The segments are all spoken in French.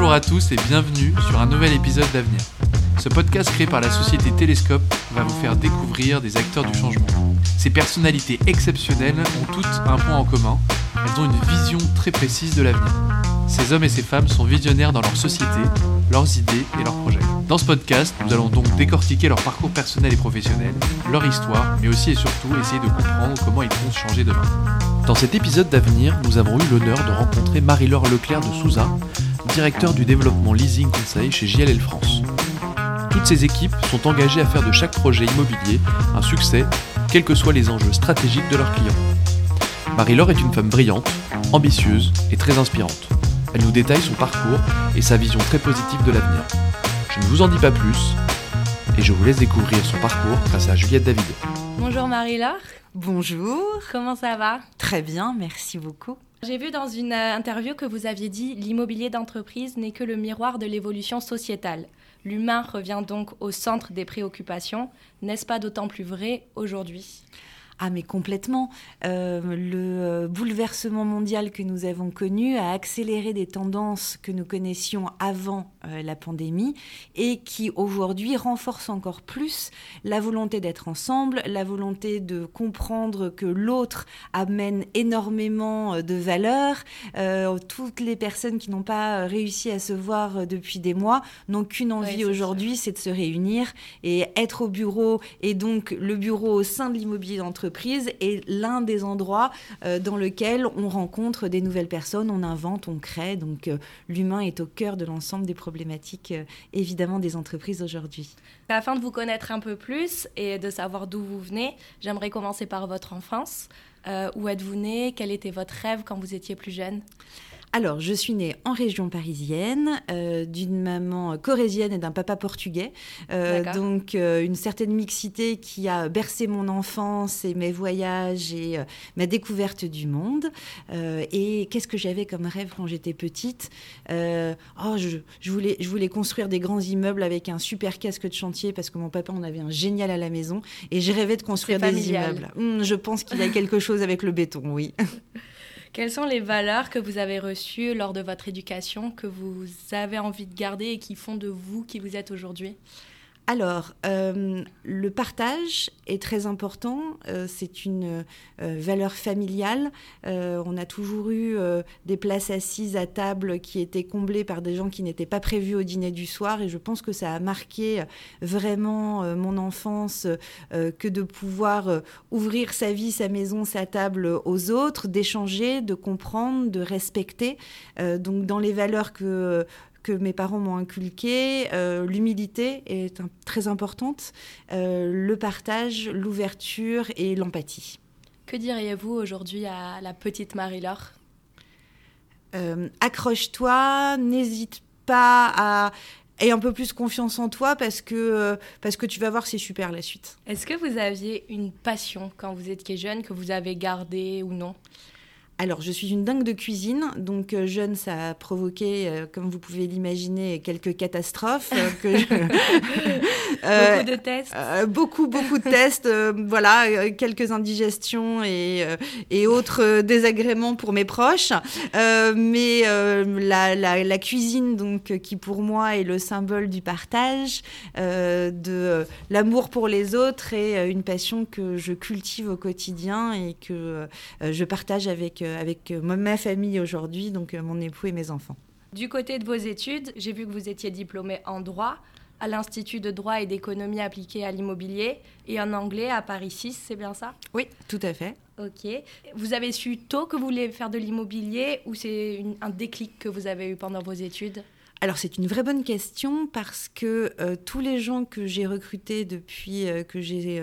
Bonjour à tous et bienvenue sur un nouvel épisode d'Avenir. Ce podcast créé par la société Télescope va vous faire découvrir des acteurs du changement. Ces personnalités exceptionnelles ont toutes un point en commun, elles ont une vision très précise de l'avenir. Ces hommes et ces femmes sont visionnaires dans leur société, leurs idées et leurs projets. Dans ce podcast, nous allons donc décortiquer leur parcours personnel et professionnel, leur histoire, mais aussi et surtout essayer de comprendre comment ils vont changer demain. Dans cet épisode d'avenir, nous avons eu l'honneur de rencontrer Marie-Laure Leclerc de Souza, directeur du développement leasing conseil chez JLL France. Toutes ces équipes sont engagées à faire de chaque projet immobilier un succès, quels que soient les enjeux stratégiques de leurs clients. Marie-Laure est une femme brillante, ambitieuse et très inspirante. Elle nous détaille son parcours et sa vision très positive de l'avenir. Je ne vous en dis pas plus et je vous laisse découvrir son parcours grâce à Juliette David. Bonjour Marie-Laure. Bonjour. Comment ça va? Très bien, merci beaucoup. J'ai vu dans une euh, interview que vous aviez dit l'immobilier d'entreprise n'est que le miroir de l'évolution sociétale. L'humain revient donc au centre des préoccupations. N'est-ce pas d'autant plus vrai aujourd'hui? Ah mais complètement. Euh, le euh, bouleversement mondial que nous avons connu a accéléré des tendances que nous connaissions avant euh, la pandémie et qui aujourd'hui renforcent encore plus la volonté d'être ensemble, la volonté de comprendre que l'autre amène énormément de valeur. toutes les personnes qui n'ont pas réussi à se voir depuis des mois n'ont qu'une envie aujourd'hui, c'est de se réunir et être au bureau et donc le bureau au sein de l'immobilier d'entreprise est l'un des endroits euh, dans lequel on rencontre des nouvelles personnes, on invente, on crée. Donc euh, l'humain est au cœur de l'ensemble des problématiques, euh, évidemment, des entreprises aujourd'hui. Afin de vous connaître un peu plus et de savoir d'où vous venez, j'aimerais commencer par votre enfance. où êtes-vous né? Quel était votre rêve quand vous étiez plus jeune? Alors, je suis née en région parisienne, euh, d'une maman corésienne et d'un papa portugais. Euh, donc, euh, une certaine mixité qui a bercé mon enfance et mes voyages et ma découverte du monde. et qu'est-ce que j'avais comme rêve quand j'étais petite? Oh, je, voulais, je voulais construire des grands immeubles avec un super casque de chantier parce que mon papa en avait un génial à la maison. Et je rêvais de construire des immeubles. Hum, je pense qu'il y a quelque chose avec le béton, oui. Quelles sont les valeurs que vous avez reçues lors de votre éducation, que vous avez envie de garder et qui font de vous qui vous êtes aujourd'hui? Alors, euh, le partage est très important. Euh, c'est une euh, valeur familiale. on a toujours eu des places assises à table qui étaient comblées par des gens qui n'étaient pas prévus au dîner du soir. Et je pense que ça a marqué vraiment mon enfance que de pouvoir ouvrir sa vie, sa maison, sa table aux autres, d'échanger, de comprendre, de respecter. donc, dans les valeurs que que mes parents m'ont inculqué. Euh, l'humilité est très importante, euh, le partage, l'ouverture et l'empathie. Que diriez-vous aujourd'hui à la petite Marie-Laure? Euh, Accroche-toi, n'hésite pas à et un peu plus confiance en toi parce que, parce que tu vas voir, c'est super la suite. Est-ce que vous aviez une passion quand vous étiez jeune que vous avez gardée ou non? Alors, je suis une dingue de cuisine, donc euh, jeune, ça a provoqué, euh, comme vous pouvez l'imaginer, quelques catastrophes. Euh, beaucoup de tests. beaucoup, beaucoup de tests. voilà, quelques indigestions et, et autres désagréments pour mes proches. mais la, la, cuisine, donc, qui pour moi est le symbole du partage, de l'amour pour les autres, est une passion que je cultive au quotidien et que je partage avec avec euh, ma famille aujourd'hui, donc euh, mon époux et mes enfants. Du côté de vos études, j'ai vu que vous étiez diplômé en droit à l'Institut de droit et d'économie appliquée à l'immobilier et en anglais à Paris 6, c'est bien ça? Oui, tout à fait. Ok. Vous avez su tôt que vous vouliez faire de l'immobilier ou c'est un déclic que vous avez eu pendant vos études? Alors c'est une vraie bonne question parce que tous les gens que j'ai recrutés depuis que j'ai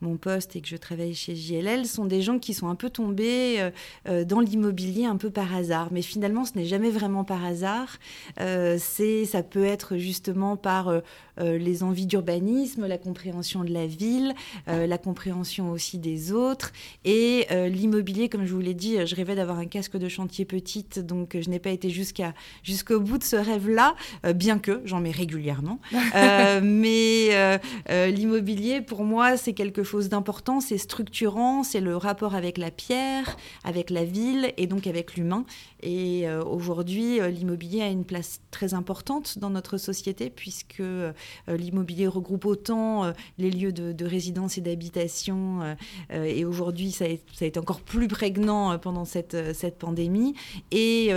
mon poste et que je travaille chez JLL sont des gens qui sont un peu tombés euh, euh, dans l'immobilier un peu par hasard. Mais finalement, ce n'est jamais vraiment par hasard. Euh, c'est, ça peut être justement par les envies d'urbanisme, la compréhension de la ville, la compréhension aussi des autres. Et l'immobilier, comme je vous l'ai dit, je rêvais d'avoir un casque de chantier petite, donc je n'ai pas été jusqu'à, jusqu'au bout de ce rêve-là là, bien que j'en mets régulièrement. mais l'immobilier, pour moi, c'est quelque chose d'important, c'est structurant, c'est le rapport avec la pierre, avec la ville et donc avec l'humain. Et aujourd'hui, l'immobilier a une place très importante dans notre société puisque l'immobilier regroupe autant les lieux de, résidence et d'habitation. et aujourd'hui, ça, ça, a été encore plus prégnant pendant cette, cette pandémie. Et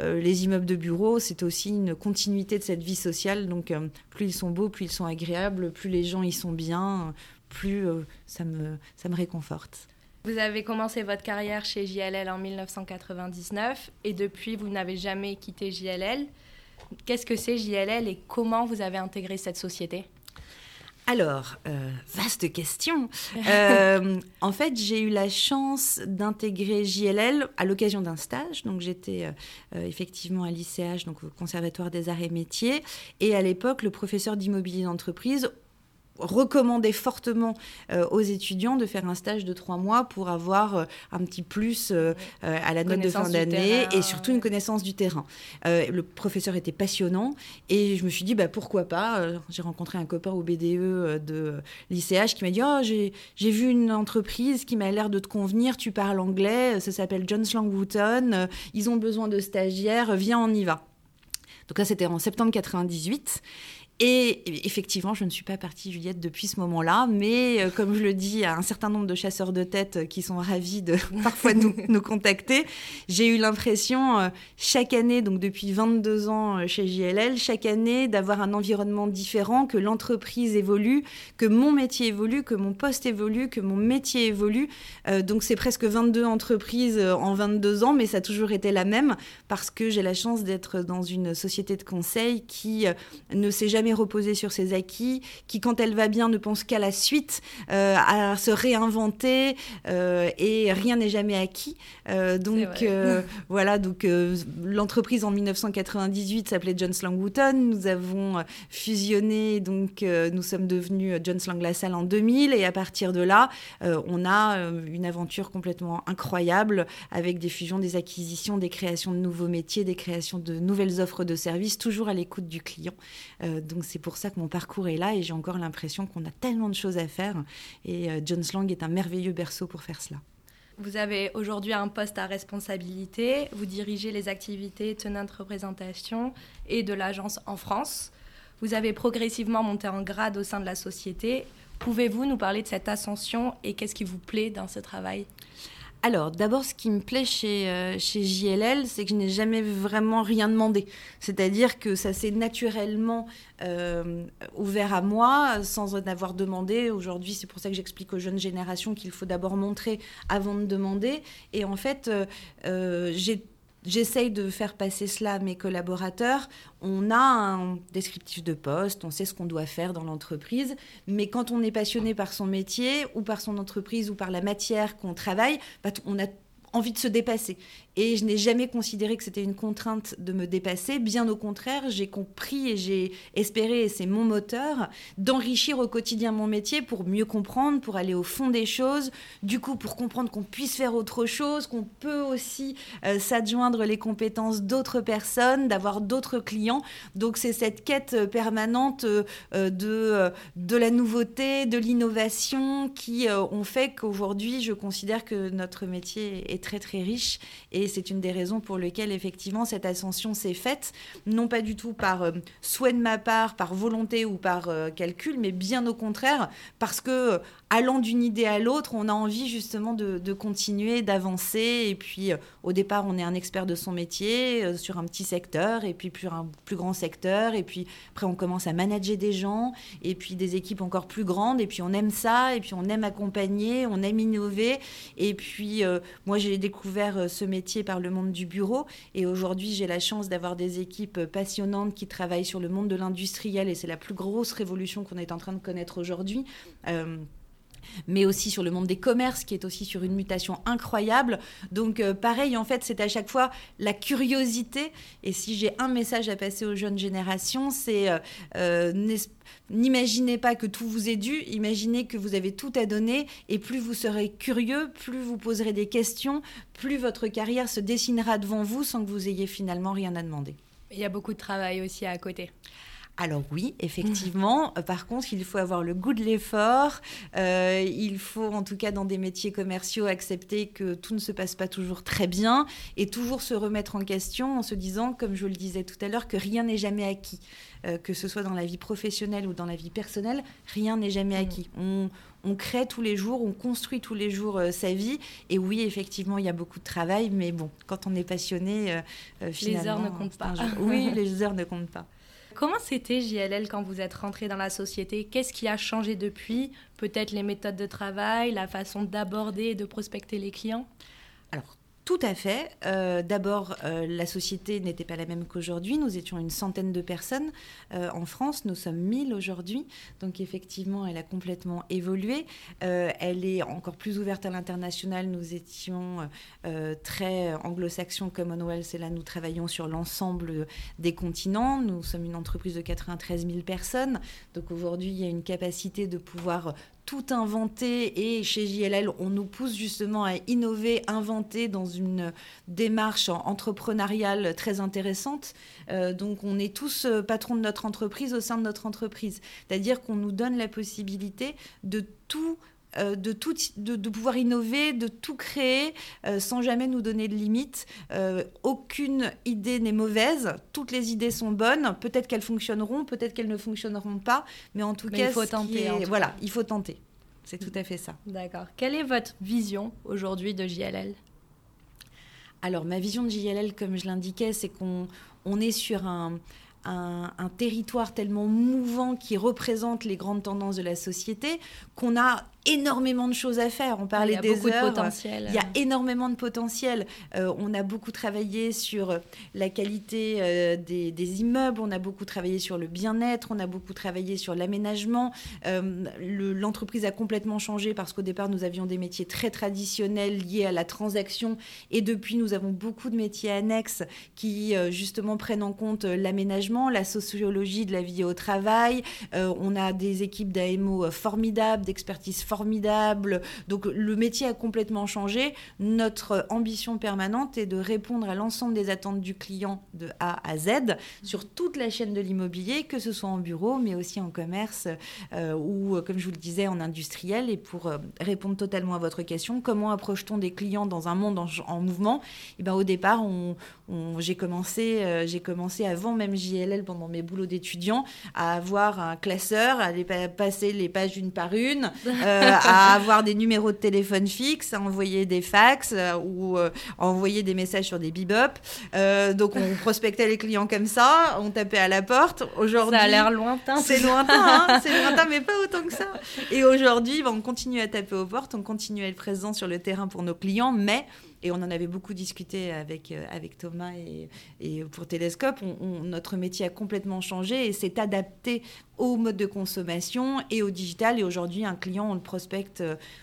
les immeubles de bureau, c'est aussi une continuité de cette vie sociale. Donc, plus ils sont beaux, plus ils sont agréables, plus les gens y sont bien, plus ça, me, ça me réconforte. Vous avez commencé votre carrière chez JLL en 1999 et depuis, vous n'avez jamais quitté JLL. Qu'est-ce que c'est JLL et comment vous avez intégré cette société? Alors, euh, vaste question. Euh, en fait, j'ai eu la chance d'intégrer JLL à l'occasion d'un stage. Donc, j'étais euh, effectivement à l'ICH, donc au Conservatoire des Arts et Métiers. Et à l'époque, le professeur d'immobilier d'entreprise recommander fortement euh, aux étudiants de faire un stage de trois mois pour avoir euh, un petit plus euh, à la note de fin d'année et surtout une connaissance du terrain. le professeur était passionnant et je me suis dit bah, pourquoi pas. j'ai rencontré un copain au BDE de l'ICH qui m'a dit oh, j'ai vu une entreprise qui m'a l'air de te convenir, tu parles anglais, ça s'appelle John Slang Wooton, ils ont besoin de stagiaires, viens on y va. Donc là c'était en septembre 98 et effectivement, je ne suis pas partie, Juliette, depuis ce moment-là, mais euh, comme je le dis à un certain nombre de chasseurs de tête euh, qui sont ravis de parfois nous, nous contacter, j'ai eu l'impression euh, chaque année, donc depuis 22 ans chez JLL, chaque année d'avoir un environnement différent, que l'entreprise évolue, que mon métier évolue, que mon poste évolue, que mon métier évolue. donc c'est presque 22 entreprises en 22 ans, mais ça a toujours été la même parce que j'ai la chance d'être dans une société de conseil qui ne s'est jamais reposer sur ses acquis, qui quand elle va bien ne pense qu'à la suite, euh, à se réinventer euh, et rien n'est jamais acquis. Euh, donc voilà, donc l'entreprise en 1998 s'appelait John Slang Wooton. Nous avons fusionné, donc nous sommes devenus John Slang LaSalle en 2000 et à partir de là, on a une aventure complètement incroyable avec des fusions, des acquisitions, des créations de nouveaux métiers, des créations de nouvelles offres de services, toujours à l'écoute du client. Donc c'est pour ça que mon parcours est là et j'ai encore l'impression qu'on a tellement de choses à faire. Et euh, John Slang est un merveilleux berceau pour faire cela. Vous avez aujourd'hui un poste à responsabilité, vous dirigez les activités tenantes représentation et de l'agence en France. Vous avez progressivement monté en grade au sein de la société. Pouvez-vous nous parler de cette ascension et qu'est-ce qui vous plaît dans ce travail? Alors, d'abord, ce qui me plaît chez, euh, chez JLL, c'est que je n'ai jamais vraiment rien demandé. C'est-à-dire que ça s'est naturellement euh, ouvert à moi sans en avoir demandé. Aujourd'hui, c'est pour ça que j'explique aux jeunes générations qu'il faut d'abord montrer avant de demander. Et en fait, euh, j'ai J'essaye de faire passer cela à mes collaborateurs. On a un descriptif de poste, on sait ce qu'on doit faire dans l'entreprise, mais quand on est passionné par son métier ou par son entreprise ou par la matière qu'on travaille, bah, on a envie de se dépasser. Et je n'ai jamais considéré que c'était une contrainte de me dépasser. Bien au contraire, j'ai compris et j'ai espéré, et c'est mon moteur, d'enrichir au quotidien mon métier pour mieux comprendre, pour aller au fond des choses. Du coup, pour comprendre qu'on puisse faire autre chose, qu'on peut aussi euh, s'adjoindre les compétences d'autres personnes, d'avoir d'autres clients. Donc c'est cette quête permanente euh, de, de la nouveauté, de l'innovation qui ont fait qu'aujourd'hui, je considère que notre métier est très très riche c'est une des raisons pour lesquelles effectivement cette ascension s'est faite, non pas du tout par euh, souhait de ma part, par volonté ou par euh, calcul, mais bien au contraire parce que allant d'une idée à l'autre, on a envie justement de, continuer, d'avancer. Et puis, au départ, on est un expert de son métier sur un petit secteur, et puis plus un plus grand secteur. Et puis, après, on commence à manager des gens, et puis des équipes encore plus grandes. Et puis, on aime ça, et puis on aime accompagner, on aime innover. Et puis, moi, j'ai découvert ce métier par le monde du bureau. Et aujourd'hui, j'ai la chance d'avoir des équipes passionnantes qui travaillent sur le monde de l'industriel. Et c'est la plus grosse révolution qu'on est en train de connaître aujourd'hui. Euh, mais aussi sur le monde des commerces, qui est aussi sur une mutation incroyable. Donc, euh, pareil, en fait, c'est à chaque fois la curiosité. Et si j'ai un message à passer aux jeunes générations, c'est euh, N'imaginez pas que tout vous est dû, imaginez que vous avez tout à donner et plus vous serez curieux, plus vous poserez des questions, plus votre carrière se dessinera devant vous sans que vous ayez finalement rien à demander. Il y a beaucoup de travail aussi à côté. Alors oui, effectivement. Euh, par contre, il faut avoir le goût de l'effort. Euh, il faut, en tout cas, dans des métiers commerciaux, accepter que tout ne se passe pas toujours très bien et toujours se remettre en question en se disant, comme je le disais tout à l'heure, que rien n'est jamais acquis. Euh, que ce soit dans la vie professionnelle ou dans la vie personnelle, rien n'est jamais mm. acquis. On, crée tous les jours, on construit tous les jours sa vie. Et oui, effectivement, il y a beaucoup de travail, mais bon, quand on est passionné, finalement... Les heures ne comptent pas. Oui, les heures ne comptent pas. Comment c'était JLL quand vous êtes rentré dans la société? Qu'est-ce qui a changé depuis? Peut-être les méthodes de travail, la façon d'aborder et de prospecter les clients? Tout à fait. Euh, d'abord, euh, la société n'était pas la même qu'aujourd'hui. Nous étions une centaine de personnes euh, en France. Nous sommes 1000 aujourd'hui. Donc effectivement, elle a complètement évolué. elle est encore plus ouverte à l'international. Nous étions très anglo-saxons, Commonwealth, et là, nous travaillons sur l'ensemble des continents. Nous sommes une entreprise de 93 000 personnes. Donc aujourd'hui, il y a une capacité de pouvoir tout inventer et chez JLL, on nous pousse justement à innover, inventer dans une démarche entrepreneuriale très intéressante. Euh, donc on est tous euh, patrons de notre entreprise au sein de notre entreprise. C'est-à-dire qu'on nous donne la possibilité de tout euh, de, tout, de, pouvoir innover, de tout créer sans jamais nous donner de limites. aucune idée n'est mauvaise, toutes les idées sont bonnes, peut-être qu'elles fonctionneront, peut-être qu'elles ne fonctionneront pas, mais en tout cas, il faut tenter. voilà, il faut tenter. C'est tout à fait ça. D'accord. Quelle est votre vision aujourd'hui de JLL Alors, ma vision de JLL, comme je l'indiquais, c'est qu'on on est sur un, un, territoire tellement mouvant qui représente les grandes tendances de la société qu'on a énormément de choses à faire. On parlait des beaucoup De potentiel. Il y a énormément de potentiel. Euh, on a beaucoup travaillé sur la qualité euh, des, immeubles, on a beaucoup travaillé sur le bien-être, on a beaucoup travaillé sur l'aménagement. Euh, l'entreprise a complètement changé parce qu'au départ, nous avions des métiers très traditionnels liés à la transaction et depuis, nous avons beaucoup de métiers annexes qui justement prennent en compte l'aménagement, la sociologie de la vie au travail. on a des équipes d'AMO formidables, d'expertise formidable. Donc le métier a complètement changé. Notre ambition permanente est de répondre à l'ensemble des attentes du client de A à Z sur toute la chaîne de l'immobilier, que ce soit en bureau, mais aussi en commerce euh, ou, comme je vous le disais, en industriel. Et pour euh, répondre totalement à votre question, comment approche-t-on des clients dans un monde en, mouvement? Eh ben, Au départ, j'ai commencé, euh, commencé avant même JLL, pendant mes boulots d'étudiant, à avoir un classeur, à aller passer les pages une par une. Euh, à avoir des numéros de téléphone fixes, à envoyer des fax euh, ou euh, à envoyer des messages sur des bebop. donc on prospectait les clients comme ça, on tapait à la porte. Aujourd'hui, ça a l'air lointain. C'est lointain, hein, c'est lointain, mais pas autant que ça. Et aujourd'hui, bah, on continue à taper aux portes, on continue à être présent sur le terrain pour nos clients, mais et on en avait beaucoup discuté avec, avec Thomas et, pour Télescope. notre métier a complètement changé et s'est adapté au mode de consommation et au digital. Et aujourd'hui, un client, on le prospecte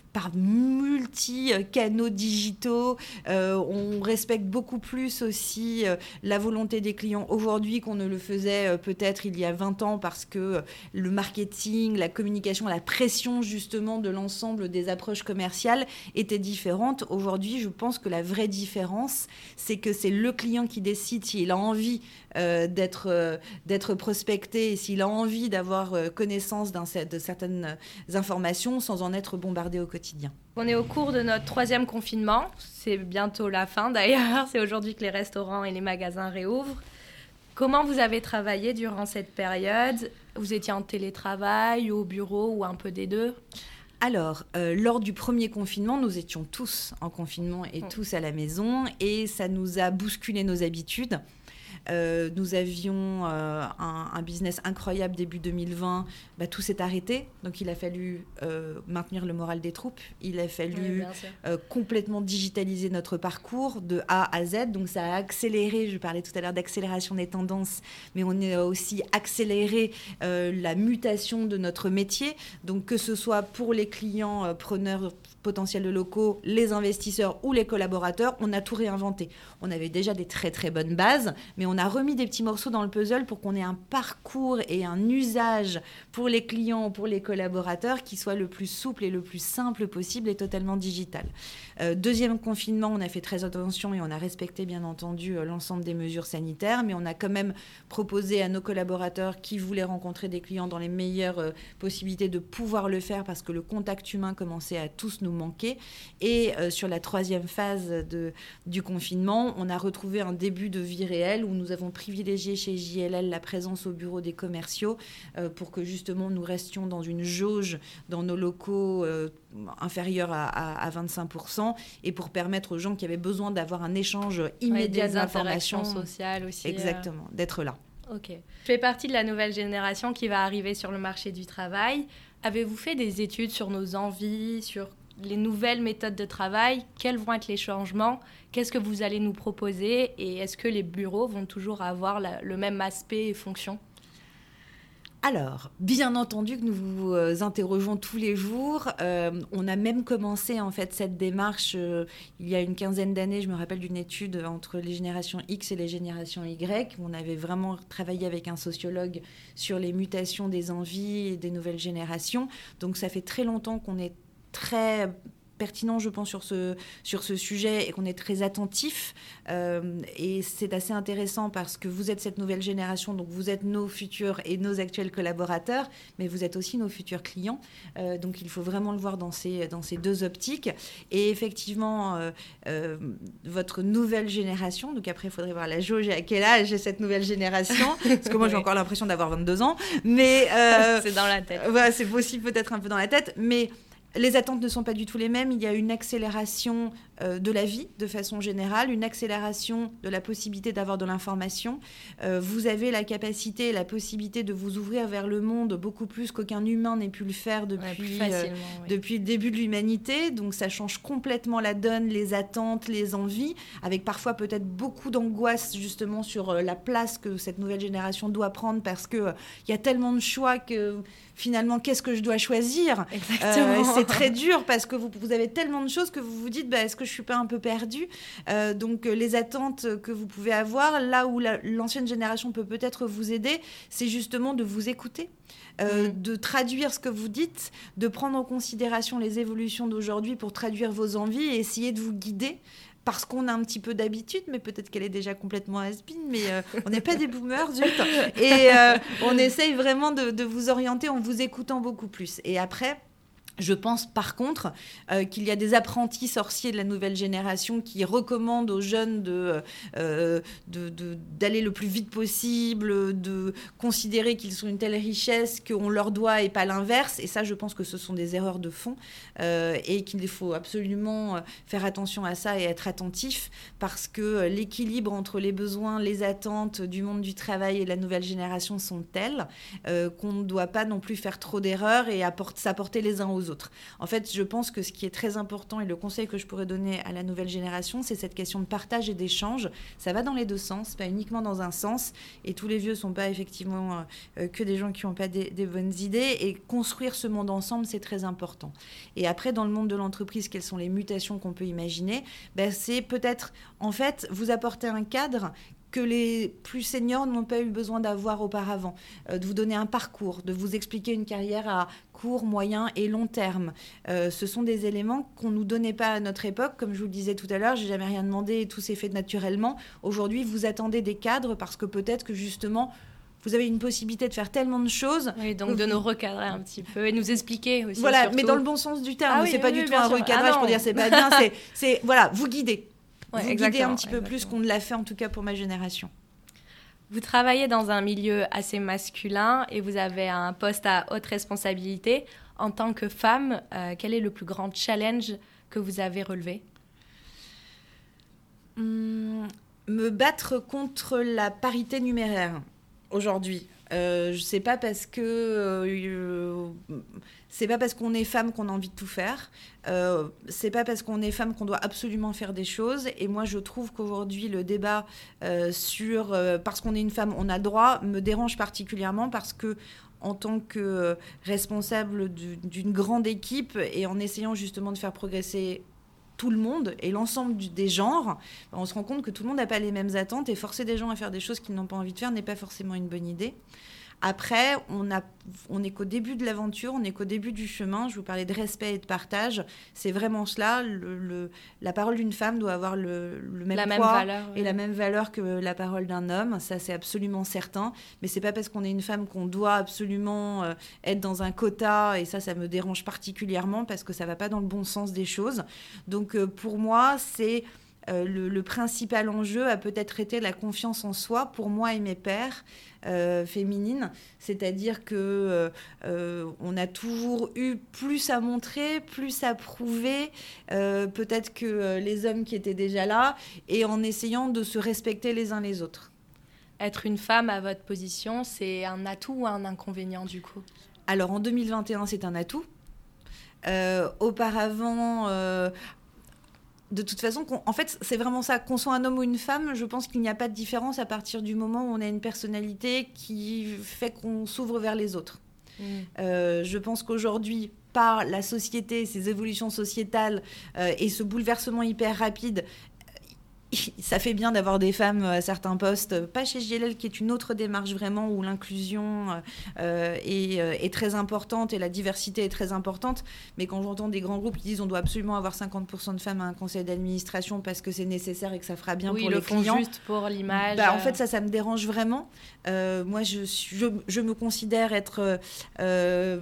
euh, par multi-canaux digitaux. Euh, on respecte beaucoup plus aussi euh, la volonté des clients aujourd'hui qu'on ne le faisait peut-être il y a 20 ans parce que le marketing, la communication, la pression justement de l'ensemble des approches commerciales était différente. Aujourd'hui, je pense que la vraie différence, c'est que c'est le client qui décide s'il a envie d'être d'être prospecté et s'il a envie d'avoir avoir euh, connaissance de certaines informations sans en être bombardé au quotidien. On est au cours de notre troisième confinement. C'est bientôt la fin d'ailleurs. C'est aujourd'hui que les restaurants et les magasins réouvrent. Comment vous avez travaillé durant cette période? Vous étiez en télétravail, au bureau ou un peu des deux? Alors, euh, lors du premier confinement, nous étions tous en confinement et oh. tous à la maison et ça nous a bousculé nos habitudes. Euh, nous avions euh, un, business incroyable début 2020. Bah, tout s'est arrêté. Donc il a fallu euh, maintenir le moral des troupes. Il a fallu complètement digitaliser notre parcours de A à Z. Donc ça a accéléré, je parlais tout à l'heure d'accélération des tendances, mais on a aussi accéléré la mutation de notre métier. Donc que ce soit pour les clients preneurs potentiels de locaux, les investisseurs ou les collaborateurs, on a tout réinventé. On avait déjà des très très bonnes bases, mais on a remis des petits morceaux dans le puzzle pour qu'on ait un parcours et un usage pour les clients, pour les collaborateurs qui soit le plus souple et le plus simple possible et totalement digital. Euh, deuxième confinement, on a fait très attention et on a respecté bien entendu euh, l'ensemble des mesures sanitaires, mais on a quand même proposé à nos collaborateurs qui voulaient rencontrer des clients dans les meilleures euh, possibilités de pouvoir le faire parce que le contact humain commençait à tous nous manquer. Et sur la troisième phase du confinement, on a retrouvé un début de vie réelle où nous avons privilégié chez JLL la présence au bureau des commerciaux pour que justement nous restions dans une jauge dans nos locaux inférieurs à, à 25% et pour permettre aux gens qui avaient besoin d'avoir un échange immédiat d'informations sociales aussi. Euh. Exactement, d'être là. Ok. Je fais partie de la nouvelle génération qui va arriver sur le marché du travail. Avez-vous fait des études sur nos envies, sur les nouvelles méthodes de travail Quels vont être les changements Qu'est-ce que vous allez nous proposer Et est-ce que les bureaux vont toujours avoir le même aspect et fonction? Alors, bien entendu que nous vous euh, interrogeons tous les jours. Euh, on a même commencé en fait cette démarche euh, il y a une quinzaine d'années. Je me rappelle d'une étude entre les générations X et les générations Y. On avait vraiment travaillé avec un sociologue sur les mutations des envies des nouvelles générations. Donc ça fait très longtemps qu'on est très pertinent, je pense, sur ce, sur ce sujet et qu'on est très attentif. Euh, et c'est assez intéressant parce que vous êtes cette nouvelle génération, donc vous êtes nos futurs et nos actuels collaborateurs, mais vous êtes aussi nos futurs clients. Euh, donc il faut vraiment le voir dans ces, dans ces deux optiques. Et effectivement, euh, votre nouvelle génération, donc après il faudrait voir la jauge et à quel âge est cette nouvelle génération, parce que moi j'ai encore l'impression d'avoir 22 ans, mais... c'est dans la tête. Voilà, c'est aussi peut-être un peu dans la tête, mais les attentes ne sont pas du tout les mêmes. Il y a une accélération de la vie de façon générale, une accélération de la possibilité d'avoir de l'information. Euh, vous avez la capacité et la possibilité de vous ouvrir vers le monde beaucoup plus qu'aucun humain n'ait pu le faire depuis, euh, depuis le début de l'humanité. Donc ça change complètement la donne, les attentes, les envies, avec parfois peut-être beaucoup d'angoisse justement sur la place que cette nouvelle génération doit prendre parce qu'il il y a tellement de choix que finalement, qu'est-ce que je dois choisir? Euh, C'est très dur parce que vous, avez tellement de choses que vous vous dites, bah, est-ce que je suis pas un peu perdue euh, Donc, euh, les attentes que vous pouvez avoir, là où l'ancienne génération peut peut-être vous aider, c'est justement de vous écouter. Mm. de traduire ce que vous dites, de prendre en considération les évolutions d'aujourd'hui pour traduire vos envies et essayer de vous guider parce qu'on a un petit peu d'habitude, mais peut-être qu'elle est déjà complètement has mais euh, on n'est pas des boomers, zut. Et euh, on essaye vraiment de, de, vous orienter en vous écoutant beaucoup plus. Et après, je pense par contre euh, qu'il y a des apprentis sorciers de la nouvelle génération qui recommandent aux jeunes euh, d'aller le plus vite possible, de considérer qu'ils sont une telle richesse qu'on leur doit et pas l'inverse. Et ça, je pense que ce sont des erreurs de fond euh, et qu'il faut absolument faire attention à ça et être attentif parce que l'équilibre entre les besoins, les attentes du monde du travail et de la nouvelle génération sont tels qu'on ne doit pas non plus faire trop d'erreurs et s'apporter les uns aux autres. En fait, je pense que ce qui est très important et le conseil que je pourrais donner à la nouvelle génération, c'est cette question de partage et d'échange. Ça va dans les deux sens, pas uniquement dans un sens. Et tous les vieux sont pas effectivement euh, que des gens qui n'ont pas des, bonnes idées. Et construire ce monde ensemble, c'est très important. Et après, dans le monde de l'entreprise, quelles sont les mutations qu'on peut imaginer? Ben, C'est peut-être, en fait, vous apporter un cadre que les plus seniors n'ont pas eu besoin d'avoir auparavant, euh, de vous donner un parcours, de vous expliquer une carrière à court, moyen et long terme. Euh, ce sont des éléments qu'on ne nous donnait pas à notre époque. Comme je vous le disais tout à l'heure, j'ai jamais rien demandé et tout s'est fait naturellement. Aujourd'hui, vous attendez des cadres parce que peut-être que justement, vous avez une possibilité de faire tellement de choses. Oui, donc de nous recadrer un petit peu et nous expliquer aussi. Voilà, mais dans le bon sens du terme. Ah c'est pas du tout un recadrage ah pour dire c'est pas bien. C'est voilà, vous guider vous guider un petit peu plus qu'on ne l'a fait en tout cas pour ma génération. Vous travaillez dans un milieu assez masculin et vous avez un poste à haute responsabilité. En tant que femme, euh, quel est le plus grand challenge que vous avez relevé? Hum, Me battre contre la parité numéraire aujourd'hui. Euh, je sais pas parce que euh, c'est pas parce qu'on est femme qu'on a envie de tout faire. Euh, c'est pas parce qu'on est femme qu'on doit absolument faire des choses. Et moi, je trouve qu'aujourd'hui, le débat euh, sur parce qu'on est une femme, on a droit, me dérange particulièrement parce que en tant que responsable d'une grande équipe et en essayant justement de faire progresser tout le monde et l'ensemble des genres, on se rend compte que tout le monde n'a pas les mêmes attentes et forcer des gens à faire des choses qu'ils n'ont pas envie de faire n'est pas forcément une bonne idée. Après, on, a, on est qu'au début de l'aventure, on est qu'au début du chemin. Je vous parlais de respect et de partage. C'est vraiment cela. Le, la parole d'une femme doit avoir le, même la poids même valeur, et la même valeur que la parole d'un homme. Ça, c'est absolument certain. Mais c'est pas parce qu'on est une femme qu'on doit absolument euh, être dans un quota. Et ça, ça me dérange particulièrement parce que ça va pas dans le bon sens des choses. Donc, euh, pour moi, c'est euh, le, principal enjeu a peut-être été la confiance en soi pour moi et mes pères euh, féminines. C'est-à-dire que euh, on a toujours eu plus à montrer, plus à prouver, peut-être que les hommes qui étaient déjà là, et en essayant de se respecter les uns les autres. Être une femme à votre position, c'est un atout ou un inconvénient du coup? Alors en 2021, c'est un atout. auparavant, de toute façon, en fait, c'est vraiment ça. Qu'on soit un homme ou une femme, je pense qu'il n'y a pas de différence à partir du moment où on a une personnalité qui fait qu'on s'ouvre vers les autres. Mm. Euh, je pense qu'aujourd'hui, par la société, ses évolutions sociétales euh, et ce bouleversement hyper rapide, ça fait bien d'avoir des femmes à certains postes, pas chez JLL qui est une autre démarche vraiment où l'inclusion euh, est, euh, est, très importante et la diversité est très importante. Mais quand j'entends des grands groupes qui disent on doit absolument avoir 50% de femmes à un conseil d'administration parce que c'est nécessaire et que ça fera bien pour les clients. juste pour l'image. Bah, en fait, ça, ça me dérange vraiment. Euh, moi, je, je, je, me considère être euh,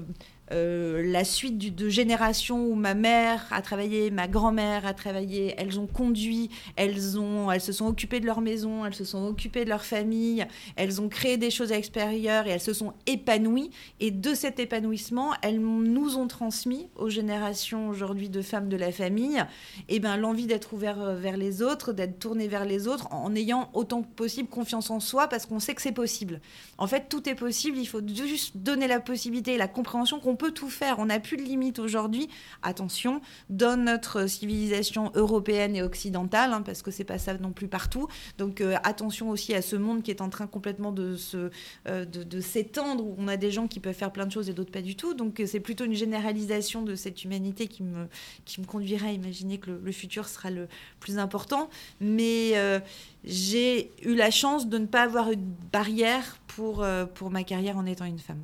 la suite de générations où ma mère a travaillé, ma grand-mère a travaillé, elles ont conduit, elles, ont, elles se sont occupées de leur maison, elles se sont occupées de leur famille, elles ont créé des choses à l'extérieur et elles se sont épanouies. Et de cet épanouissement, elles nous ont transmis aux générations aujourd'hui de femmes de la famille et eh ben, l'envie d'être ouvert euh, vers les autres, d'être tourné vers les autres en ayant autant que possible confiance en soi parce qu'on sait que c'est possible. En fait, tout est possible, il faut juste donner la possibilité et la compréhension qu'on peut tout faire. On n'a plus de limites aujourd'hui. Attention, dans notre civilisation européenne et occidentale, hein, parce que c'est pas ça non plus partout. Donc euh, attention aussi à ce monde qui est en train complètement de se euh, s'étendre, où on a des gens qui peuvent faire plein de choses et d'autres pas du tout. Donc euh, c'est plutôt une généralisation de cette humanité qui me qui me conduirait à imaginer que le, futur sera le plus important. Mais j'ai eu la chance de ne pas avoir une barrière pour, pour ma carrière en étant une femme.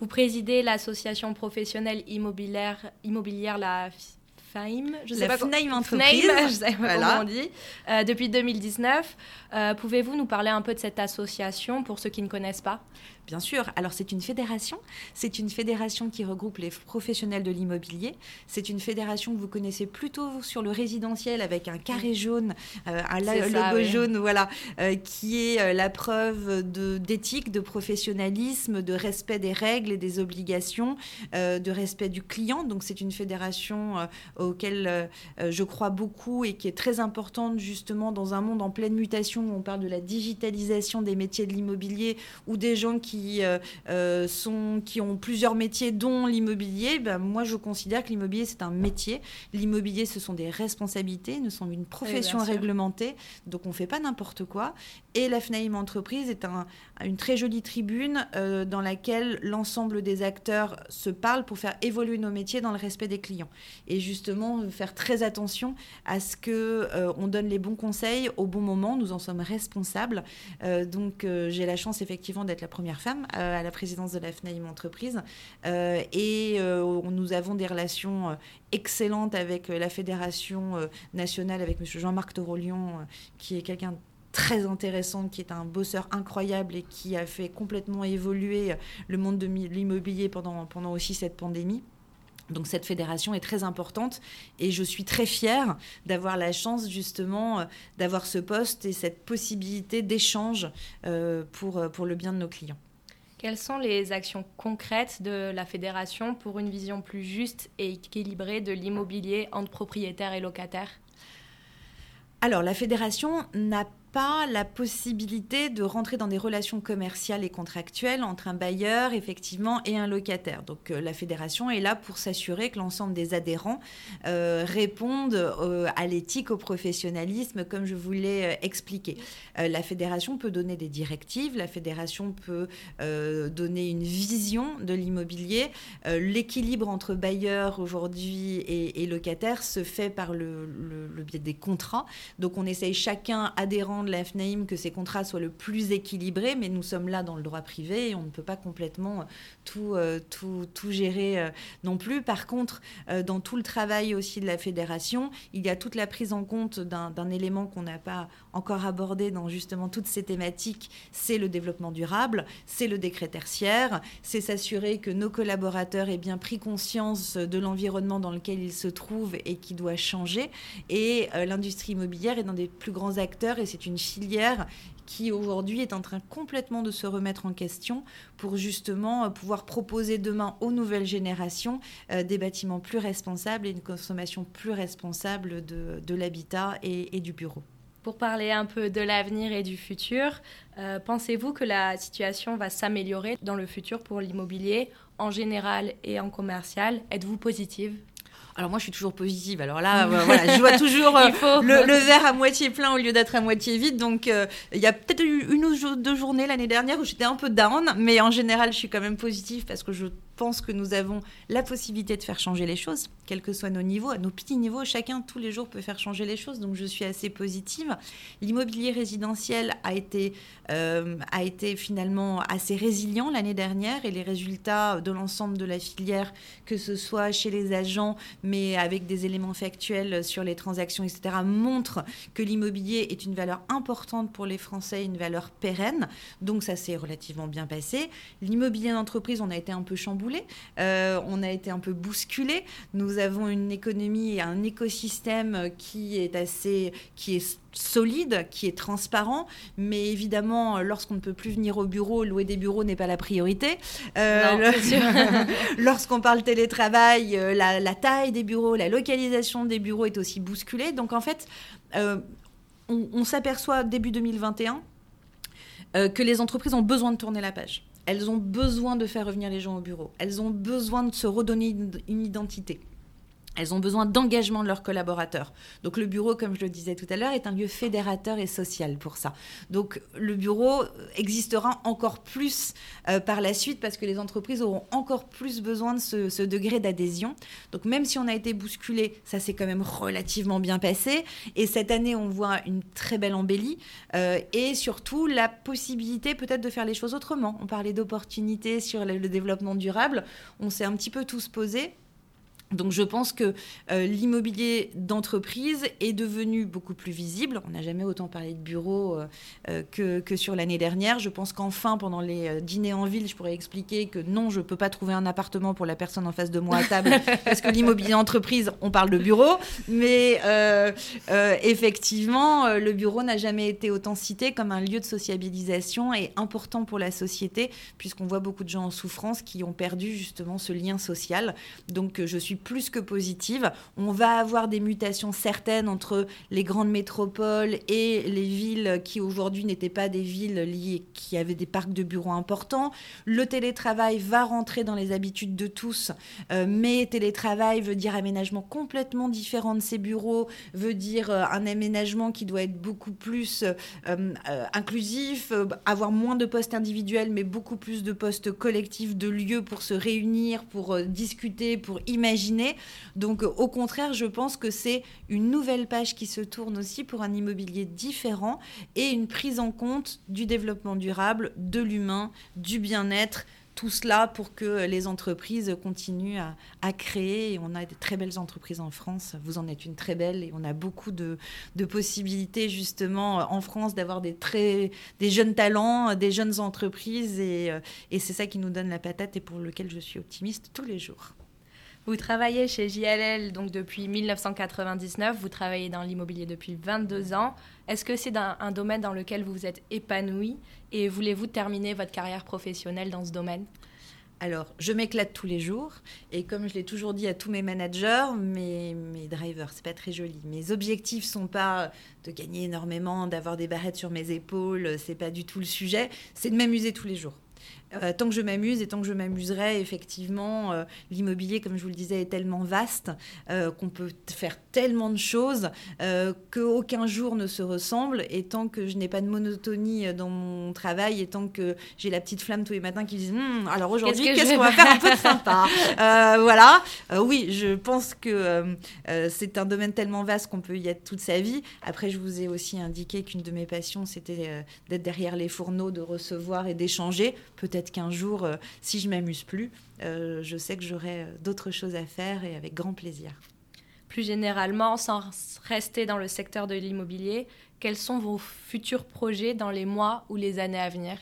Vous présidez l'association professionnelle immobilière, immobilière la FAIM, je sais la pas FNAIM entreprise, je sais pas comment on dit, euh, depuis 2019. Euh, pouvez-vous nous parler un peu de cette association pour ceux qui ne connaissent pas? Bien sûr. Alors c'est une fédération. C'est une fédération qui regroupe les professionnels de l'immobilier. C'est une fédération que vous connaissez plutôt sur le résidentiel avec un carré jaune, euh, un logo jaune, voilà, euh, qui est euh, la preuve d'éthique, de, professionnalisme, de respect des règles et des obligations, de respect du client. Donc c'est une fédération auquel je crois beaucoup et qui est très importante justement dans un monde en pleine mutation où on parle de la digitalisation des métiers de l'immobilier ou des gens qui qui, euh, euh, sont, qui ont plusieurs métiers, dont l'immobilier, ben, moi je considère que l'immobilier c'est un métier. L'immobilier ce sont des responsabilités, nous sommes une profession réglementée, donc on ne fait pas n'importe quoi. Et la FNAIM Entreprise est un, une très jolie tribune euh, dans laquelle l'ensemble des acteurs se parlent pour faire évoluer nos métiers dans le respect des clients. Et justement, faire très attention à ce que on donne les bons conseils au bon moment. Nous en sommes responsables. donc j'ai la chance effectivement d'être la première femme euh, à la présidence de la FNAIM entreprise. Euh, et euh, nous avons des relations excellentes avec la Fédération nationale, avec M. Jean-Marc Torolion, qui est quelqu'un très intéressant, qui est un bosseur incroyable et qui a fait complètement évoluer le monde de l'immobilier pendant, pendant aussi cette pandémie. Donc cette fédération est très importante et je suis très fière d'avoir la chance justement d'avoir ce poste et cette possibilité d'échange pour, pour le bien de nos clients. Quelles sont les actions concrètes de la fédération pour une vision plus juste et équilibrée de l'immobilier entre propriétaires et locataires? Alors, la fédération n'a pas la possibilité de rentrer dans des relations commerciales et contractuelles entre un bailleur, effectivement, et un locataire. Donc euh, la fédération est là pour s'assurer que l'ensemble des adhérents euh, répondent euh, à l'éthique, au professionnalisme, comme je vous l'ai expliqué. la fédération peut donner des directives, la fédération peut donner une vision de l'immobilier. L'équilibre entre bailleurs aujourd'hui et, et, locataires se fait par le, le biais des contrats. Donc on essaye chacun adhérent de la FNAIM que ces contrats soient le plus équilibrés, mais nous sommes là dans le droit privé et on ne peut pas complètement euh, tout, euh, tout, tout gérer euh, non plus. Par contre, dans tout le travail aussi de la fédération, il y a toute la prise en compte d'un élément qu'on n'a pas encore abordé dans justement toutes ces thématiques, c'est le développement durable, c'est le décret tertiaire, c'est s'assurer que nos collaborateurs aient bien pris conscience de l'environnement dans lequel ils se trouvent et qui doit changer. Et l'industrie immobilière est dans des plus grands acteurs et c'est une une filière qui aujourd'hui est en train complètement de se remettre en question pour justement euh, pouvoir proposer demain aux nouvelles générations euh, des bâtiments plus responsables et une consommation plus responsable de, l'habitat et, du bureau. Pour parler un peu de l'avenir et du futur, euh, pensez-vous que la situation va s'améliorer dans le futur pour l'immobilier en général et en commercial? Êtes-vous positive? Alors moi, je suis toujours positive. Alors là, euh, voilà, je vois toujours euh, le, verre à moitié plein au lieu d'être à moitié vide. Donc euh, il y a peut-être eu une ou deux journées l'année dernière où j'étais un peu down, mais en général, je suis quand même positive parce que je pense que nous avons la possibilité de faire changer les choses, quels que soient nos niveaux, à nos petits niveaux, chacun tous les jours peut faire changer les choses, donc je suis assez positive. L'immobilier résidentiel a été, euh, a été finalement assez résilient l'année dernière et les résultats de l'ensemble de la filière, que ce soit chez les agents, mais avec des éléments factuels sur les transactions, etc., montrent que l'immobilier est une valeur importante pour les Français, une valeur pérenne, donc ça s'est relativement bien passé. L'immobilier d'entreprise, on a été un peu chamboulé euh, on a été un peu bousculé. Nous avons une économie et un écosystème qui est assez, qui est solide, qui est transparent, mais évidemment, lorsqu'on ne peut plus venir au bureau, louer des bureaux n'est pas la priorité. Euh, lorsqu'on parle télétravail, euh, la, taille des bureaux, la localisation des bureaux est aussi bousculée. Donc en fait, on s'aperçoit début 2021 que les entreprises ont besoin de tourner la page. Elles ont besoin de faire revenir les gens au bureau. Elles ont besoin de se redonner une identité. Elles ont besoin d'engagement de leurs collaborateurs. Donc le bureau, comme je le disais tout à l'heure, est un lieu fédérateur et social pour ça. Donc le bureau existera encore plus euh, par la suite parce que les entreprises auront encore plus besoin de ce, degré d'adhésion. Donc même si on a été bousculé, ça s'est quand même relativement bien passé. Et cette année, on voit une très belle embellie euh, et surtout la possibilité peut-être de faire les choses autrement. On parlait d'opportunités sur le développement durable. On s'est un petit peu tous posé donc je pense que euh, l'immobilier d'entreprise est devenu beaucoup plus visible. On n'a jamais autant parlé de bureaux euh, euh, que, que, sur l'année dernière. Je pense qu'enfin, pendant les dîners en ville, je pourrais expliquer que non, je ne peux pas trouver un appartement pour la personne en face de moi à table, parce que l'immobilier d'entreprise, on parle de bureau. Mais effectivement, le bureau n'a jamais été autant cité comme un lieu de sociabilisation et important pour la société, puisqu'on voit beaucoup de gens en souffrance qui ont perdu justement ce lien social. Donc je suis plus que positive. On va avoir des mutations certaines entre les grandes métropoles et les villes qui aujourd'hui n'étaient pas des villes liées, qui avaient des parcs de bureaux importants. Le télétravail va rentrer dans les habitudes de tous, euh, mais télétravail veut dire aménagement complètement différent de ces bureaux, veut dire euh, un aménagement qui doit être beaucoup plus euh, inclusif, avoir moins de postes individuels, mais beaucoup plus de postes collectifs, de lieux pour se réunir, pour discuter, pour imaginer donc au contraire, je pense que c'est une nouvelle page qui se tourne aussi pour un immobilier différent et une prise en compte du développement durable, de l'humain, du bien-être tout cela pour que les entreprises continuent à, créer. Et on a des très belles entreprises en France. Vous en êtes une très belle et on a beaucoup de, possibilités justement en France d'avoir des des jeunes talents, des jeunes entreprises et, et c'est ça qui nous donne la patate et pour lequel je suis optimiste tous les jours. Vous travaillez chez JLL donc depuis 1999, vous travaillez dans l'immobilier depuis 22 ans. Est-ce que c'est un, domaine dans lequel vous vous êtes épanoui et voulez-vous terminer votre carrière professionnelle dans ce domaine? Alors, je m'éclate tous les jours. Et comme je l'ai toujours dit à tous mes managers, mes, mes drivers, c'est pas très joli. Mes objectifs sont pas de gagner énormément, d'avoir des barrettes sur mes épaules, c'est pas du tout le sujet. C'est de m'amuser tous les jours. Euh, tant que je m'amuse et tant que je m'amuserai, effectivement, euh, l'immobilier, comme je vous le disais, est tellement vaste euh, qu'on peut faire tellement de choses qu'aucun jour ne se ressemble. Et tant que je n'ai pas de monotonie dans mon travail et tant que j'ai la petite flamme tous les matins qui disent hum, alors aujourd'hui, qu'est-ce qu'on va faire un peu de sympa Voilà. oui, je pense que c'est un domaine tellement vaste qu'on peut y être toute sa vie. Après, je vous ai aussi indiqué qu'une de mes passions, c'était d'être derrière les fourneaux, de recevoir et d'échanger. Peut-être qu'un jour, euh, si je m'amuse plus, euh, je sais que j'aurai euh, d'autres choses à faire et avec grand plaisir. Plus généralement, sans rester dans le secteur de l'immobilier, quels sont vos futurs projets dans les mois ou les années à venir?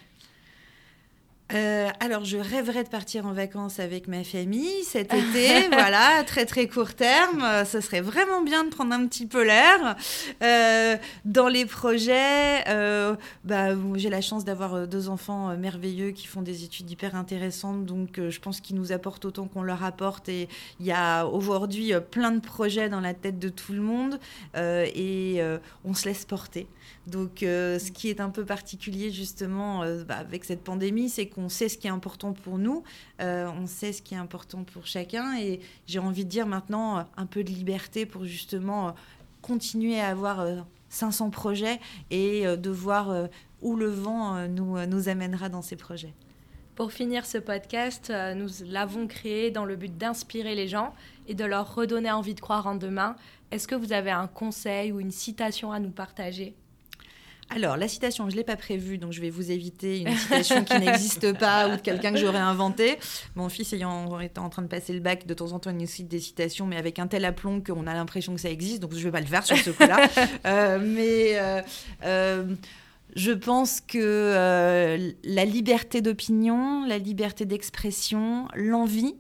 Euh, alors, je rêverais de partir en vacances avec ma famille cet été, voilà, très très court terme. Euh, ce serait vraiment bien de prendre un petit peu l'air. Euh, dans les projets, bah, j'ai la chance d'avoir deux enfants merveilleux qui font des études hyper intéressantes, donc je pense qu'ils nous apportent autant qu'on leur apporte. Et il y a aujourd'hui plein de projets dans la tête de tout le monde, et on se laisse porter. Donc, ce qui est un peu particulier justement bah, avec cette pandémie, c'est qu'on sait ce qui est important pour nous, euh, on sait ce qui est important pour chacun. Et j'ai envie de dire maintenant euh, un peu de liberté pour justement euh, continuer à avoir 500 projets et de voir où le vent nous amènera dans ces projets. Pour finir ce podcast, nous l'avons créé dans le but d'inspirer les gens et de leur redonner envie de croire en demain. Est-ce que vous avez un conseil ou une citation à nous partager? Alors, la citation, je ne l'ai pas prévue, donc je vais vous éviter une citation qui n'existe pas ou de quelqu'un que j'aurais inventé. Mon fils ayant été en train de passer le bac, de temps en temps, il nous cite des citations, mais avec un tel aplomb qu'on a l'impression que ça existe, donc je ne vais pas le faire sur ce coup-là. Euh, mais euh, euh, je pense que la liberté d'opinion, la liberté d'expression, l'envie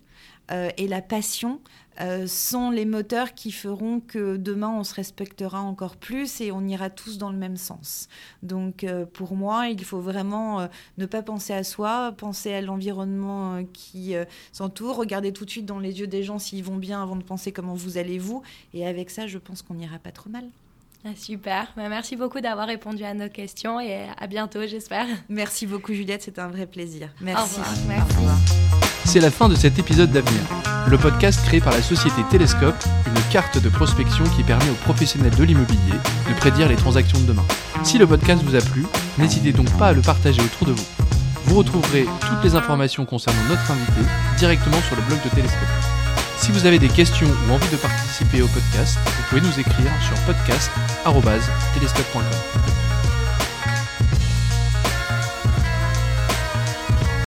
et la passion euh, sont les moteurs qui feront que demain on se respectera encore plus et on ira tous dans le même sens. Donc euh, pour moi, il faut vraiment euh, ne pas penser à soi, penser à l'environnement qui s'entoure, regarder tout de suite dans les yeux des gens s'ils vont bien avant de penser comment vous allez vous. Et avec ça, je pense qu'on n'ira pas trop mal. Ah, super, bah, merci beaucoup d'avoir répondu à nos questions et à bientôt j'espère. Merci beaucoup Juliette, c'était un vrai plaisir. Merci. C'est la fin de cet épisode d'Avenir, le podcast créé par la société Télescope, une carte de prospection qui permet aux professionnels de l'immobilier de prédire les transactions de demain. Si le podcast vous a plu, n'hésitez donc pas à le partager autour de vous. Vous retrouverez toutes les informations concernant notre invité directement sur le blog de Télescope. Si vous avez des questions ou envie de participer au podcast, vous pouvez nous écrire sur podcast.télescope.com.